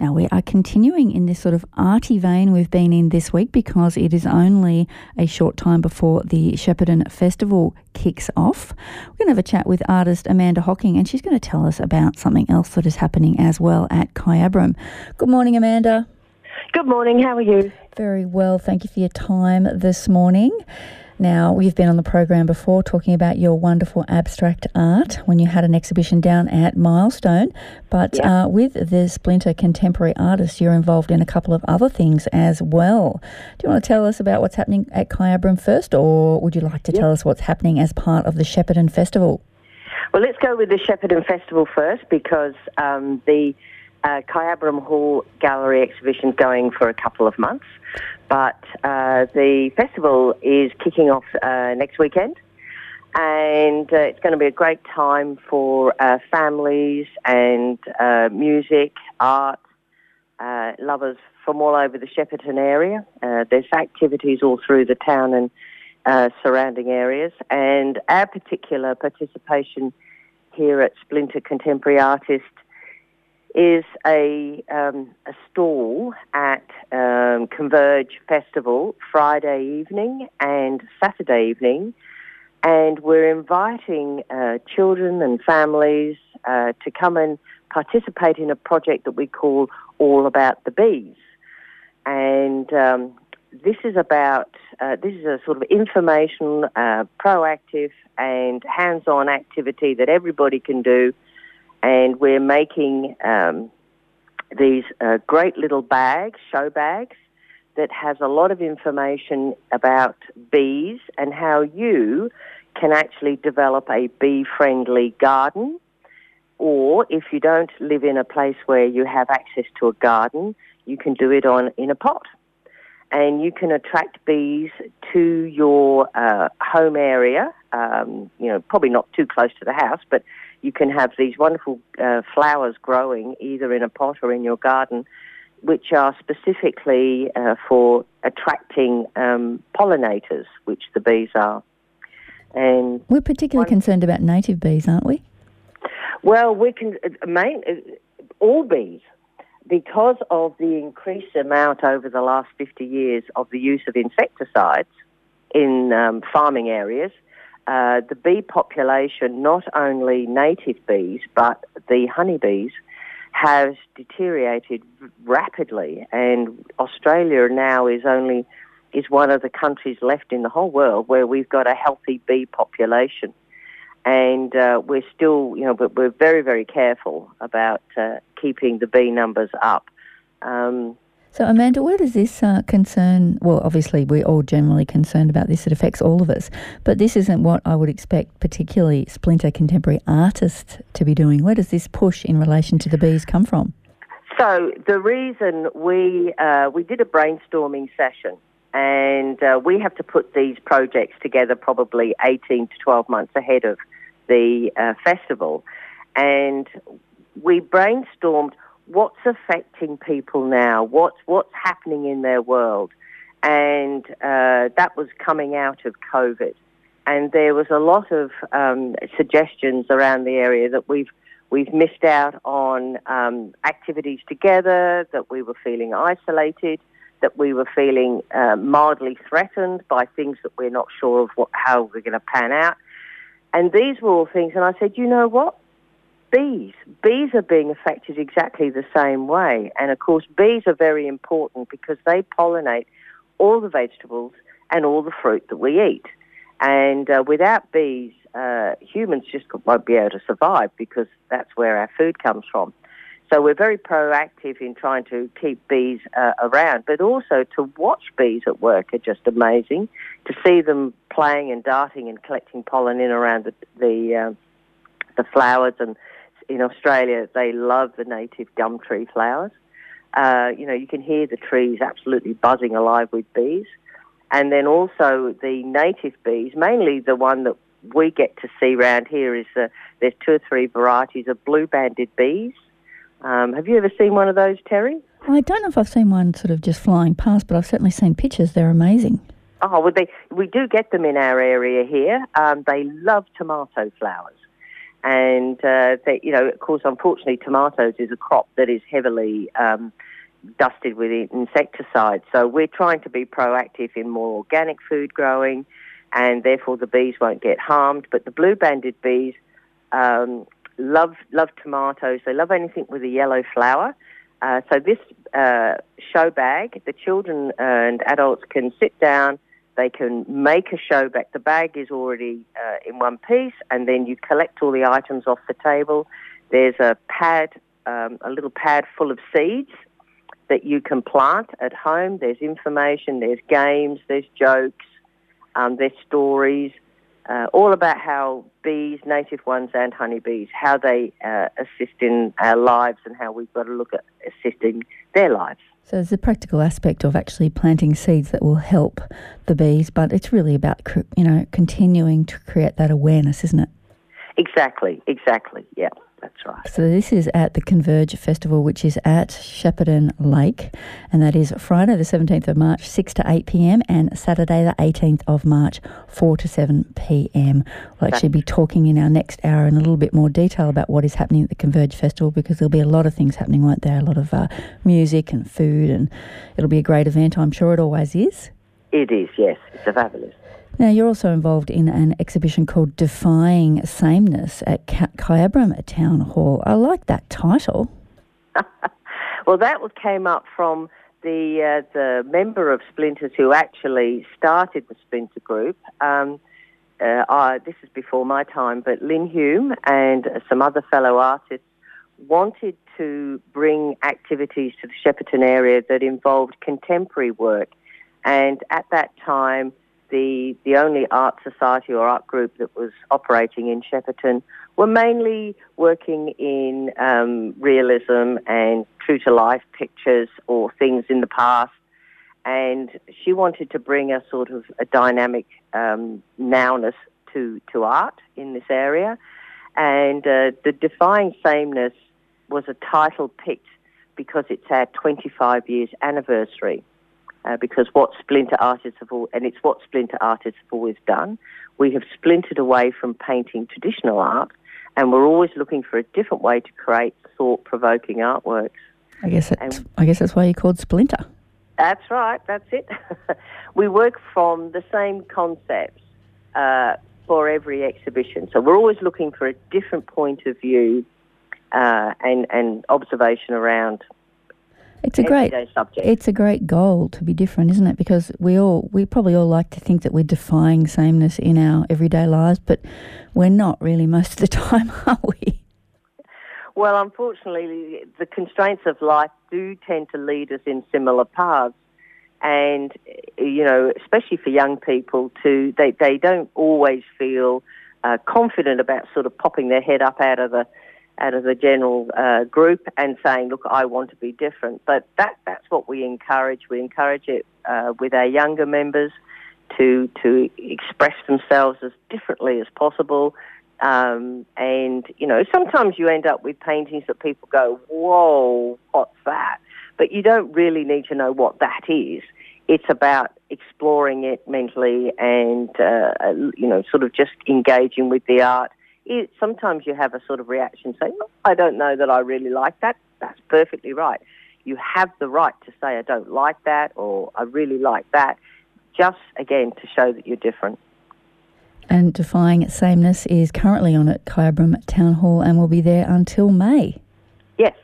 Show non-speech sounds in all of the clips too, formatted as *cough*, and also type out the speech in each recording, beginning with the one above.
Now, we are continuing in this sort of arty vein we've been in this week because it is only a short time before the Shepparton Festival kicks off. We're going to have a chat with artist Amanda Hocking and she's going to tell us about something else that is happening as well at Kyabram. Good morning, Amanda. Good morning, how are you? Very well, thank you for your time this morning. Now, we've been on the program before talking about your wonderful abstract art when you had an exhibition down at Milestone, but Yeah. uh, with the Splinter Contemporary Artist, you're involved in a couple of other things as well. Do you want to tell us about what's happening at Kyabram first, or would you like to tell us what's happening as part of the Shepparton Festival? Well, let's go with the Shepparton Festival first because um, the uh, Kyabram Hall Gallery exhibition going for a couple of months. But uh, the festival is kicking off uh, next weekend. And uh, it's going to be a great time for uh, families and uh, music, art, uh, lovers from all over the Shepparton area. Uh, there's activities all through the town and uh, surrounding areas. And our particular participation here at Splinter Contemporary Artist is a, um, a stall at um, Converge Festival Friday evening and Saturday evening. And we're inviting uh, children and families uh, to come and participate in a project that we call All About the Bees. And um, this is about, uh, this is a sort of information, uh, proactive and hands-on activity that everybody can do. And we're making um, these uh, great little bags, show bags, that has a lot of information about bees and how you can actually develop a bee-friendly garden. Or if you don't live in a place where you have access to a garden, you can do it on in a pot and you can attract bees to your uh, home area. Um, you know, probably not too close to the house, but you can have these wonderful uh, flowers growing either in a pot or in your garden, which are specifically uh, for attracting um, pollinators, which the bees are. And We're particularly One- concerned about native bees, aren't we? well, we can uh, main uh, all bees because of the increased amount over the last 50 years of the use of insecticides in um, farming areas. Uh, the bee population, not only native bees but the honeybees, has deteriorated rapidly, and Australia now is only is one of the countries left in the whole world where we've got a healthy bee population and uh, we're still, you know, but we're very, very careful about uh, keeping the bee numbers up. Um, So, Amanda, where does this uh, concern? Well, obviously, we're all generally concerned about this. It affects all of us. But this isn't what I would expect, particularly Splinter contemporary artists, to be doing. Where does this push in relation to the bees come from? so the reason we uh, we did a brainstorming session, and uh, we have to put these projects together probably 18 to 12 months ahead of the uh, festival, and we brainstormed what's affecting people now, what's what's happening in their world, and uh, that was coming out of COVID, and there was a lot of um, suggestions around the area that we've we've missed out on um, activities together, that we were feeling isolated, that we were feeling uh, mildly threatened by things that we're not sure of what, how we're going to pan out. And these were all things, and I said, you know what? Bees. Bees are being affected exactly the same way. And of course, bees are very important because they pollinate all the vegetables and all the fruit that we eat. And uh, without bees, uh, humans just won't be able to survive because that's where our food comes from. So we're very proactive in trying to keep bees uh, around, but also to watch bees at work are just amazing. To see them playing and darting and collecting pollen in around the the, uh, the flowers, and in Australia they love the native gum tree flowers. Uh, you know, you can hear the trees absolutely buzzing alive with bees, and then also the native bees, mainly the one that we get to see around here is uh, there's two or three varieties of blue banded bees. Um, have you ever seen one of those, Terry? I don't know if I've seen one sort of just flying past, but I've certainly seen pictures. They're amazing. Oh, well, they, we do get them in our area here. Um, they love tomato flowers. And, uh, they, you know, of course, unfortunately, tomatoes is a crop that is heavily um, dusted with insecticides. So we're trying to be proactive in more organic food growing, and therefore the bees won't get harmed. But the blue-banded bees um, love love tomatoes. They love anything with a yellow flower. Uh, so this uh, show bag, the children and adults can sit down. They can make a show bag. The bag is already uh, in one piece, and then you collect all the items off the table. There's a pad, um, a little pad full of seeds that you can plant at home. There's information, there's games, there's jokes, um, there's stories, uh, all about how bees, native ones and honeybees, how they uh, assist in our lives and how we've got to look at assisting their lives. So there's a practical aspect of actually planting seeds that will help the bees, but it's really about you know continuing to create that awareness, isn't it? Exactly, exactly. Yeah. That's right. So this is at the Converge Festival, which is at Shepparton Lake, and that is Friday the 17th of March, 6 to 8 p.m., and Saturday the 18th of March, 4 to 7 p.m. We'll actually be talking in our next hour in a little bit more detail about what is happening at the Converge Festival because there'll be a lot of things happening, won't there? A lot of uh, music and food, and it'll be a great event. I'm sure it always is. It is, yes. It's a fabulous. Now, you're also involved in an exhibition called Defying Sameness at Kyabram Town Hall. I like that title. *laughs* well, that came up from the uh, the member of Splinters who actually started the Splinter Group. Um, uh, I, this is before my time, but Lynn Hume and some other fellow artists wanted to bring activities to the Shepparton area that involved contemporary work. And at that time, the, the only art society or art group that was operating in Shepparton were mainly working in um, realism and true to life pictures or things in the past. And she wanted to bring a sort of a dynamic um, nowness to, to art in this area. And uh, the Defying Sameness was a title picked because it's our 25 years anniversary uh, because what splinter artists have all, and it's what splinter artists have always done. We have splintered away from painting traditional art, and we're always looking for a different way to create thought-provoking artworks. I guess that's, I guess that's why you're called Splinter. That's right. That's it. *laughs* we work from the same concepts uh, for every exhibition, so we're always looking for a different point of view uh, and and observation around it's a great subject. It's a great goal to be different, isn't it? Because we all we probably all like to think that we're defying sameness in our everyday lives, but we're not really most of the *laughs* time, are we? Well, unfortunately, the constraints of life do tend to lead us in similar paths. And, you know, especially for young people, to they, they don't always feel uh, confident about sort of popping their head up out of the out of the general uh, group and saying, look, I want to be different. But that, that's what we encourage. We encourage it uh, with our younger members to, to express themselves as differently as possible. Um, and, you know, sometimes you end up with paintings that people go, whoa, what's that? But you don't really need to know what that is. It's about exploring it mentally and, uh, you know, sort of just engaging with the art it, sometimes you have a sort of reaction saying, oh, I don't know that I really like that. That's perfectly right. You have the right to say, I don't like that or I really like that, just again to show that you're different. And Defying Sameness is currently on at Kyabram Town Hall and will be there until May. Yes,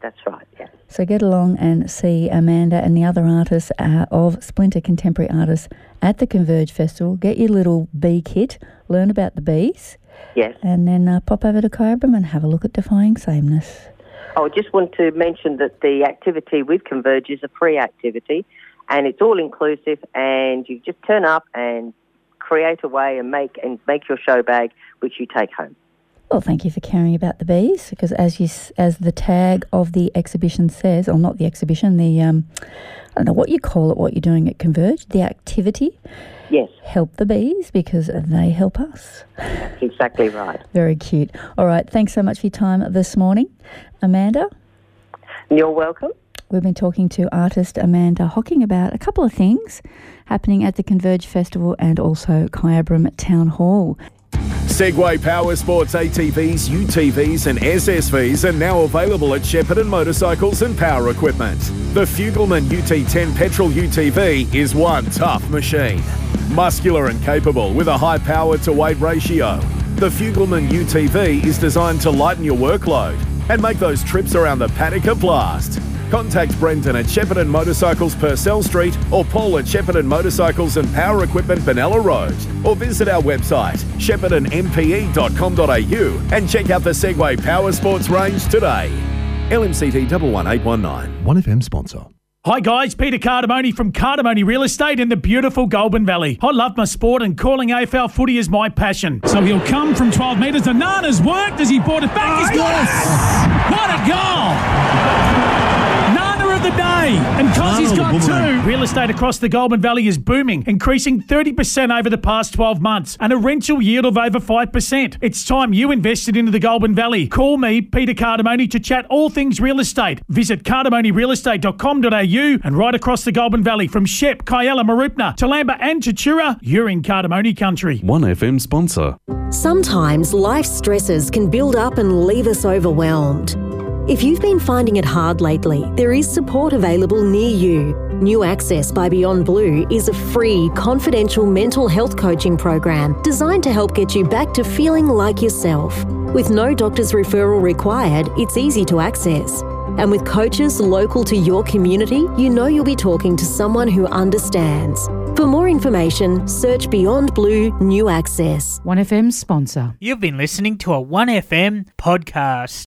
that's right, yeah. So get along and see Amanda and the other artists uh, of Splinter Contemporary Artists at the Converge Festival. Get your little bee kit, learn about the bees, Yes. And then uh, pop over to Kyabram and have a look at Defying Sameness. I just want to mention that the activity with Converge is a free activity and it's all inclusive and you just turn up and create a way and make and make your show bag which you take home. Well, thank you for caring about the bees because as you as the tag of the exhibition says, or not the exhibition, the um, I don't know what you call it, what you're doing at Converge, the activity Yes. Help the bees because they help us. That's exactly right. Very cute. All right. Thanks so much for your time this morning, Amanda. You're welcome. We've been talking to artist Amanda Hocking about a couple of things happening at the Converge Festival and also Kyabram Town Hall. Segway Power Sports ATVs, UTVs, and SSVs are now available at Shepparton Motorcycles and Power Equipment. The Fugleman UT10 petrol UTV is one tough machine. Muscular and capable with a high power to weight ratio. The Fugleman UTV is designed to lighten your workload and make those trips around the paddock a blast. Contact Brendan at Shepparton Motorcycles Purcell Street or Paul at Shepparton Motorcycles and Power Equipment Benalla Road or visit our website sheppartonmpe.com.au and check out the Segway Power Sports range today. LMCT 11819. 1FM sponsor. Hi guys, Peter Cardamone from Cardamone Real Estate in the beautiful Goulburn Valley. I love my sport and calling AFL footy is my passion. So he'll come from 12 metres. The Nana's worked as he brought it back. He's got it! What a goal! Nana of the day! And cause he's got two. Real estate across the Goulburn Valley is booming, increasing 30% over the past 12 months and a rental yield of over 5%. It's time you invested into the Goulburn Valley. Call me, Peter Cardamone, to chat all things real estate. Visit cardamonerealestate.com.au and right across the Goulburn Valley from Shep, Kialla, Mooroopna, Toolamba and Tatura, you're in Cardamone country. 1FM sponsor. Sometimes life stresses can build up and leave us overwhelmed. If you've been finding it hard lately, there is support available near you. New Access by Beyond Blue is a free, confidential mental health coaching program designed to help get you back to feeling like yourself. With no doctor's referral required, it's easy to access. And with coaches local to your community, you know you'll be talking to someone who understands. For more information, search Beyond Blue New Access. 1FM sponsor. You've been listening to a 1FM podcast.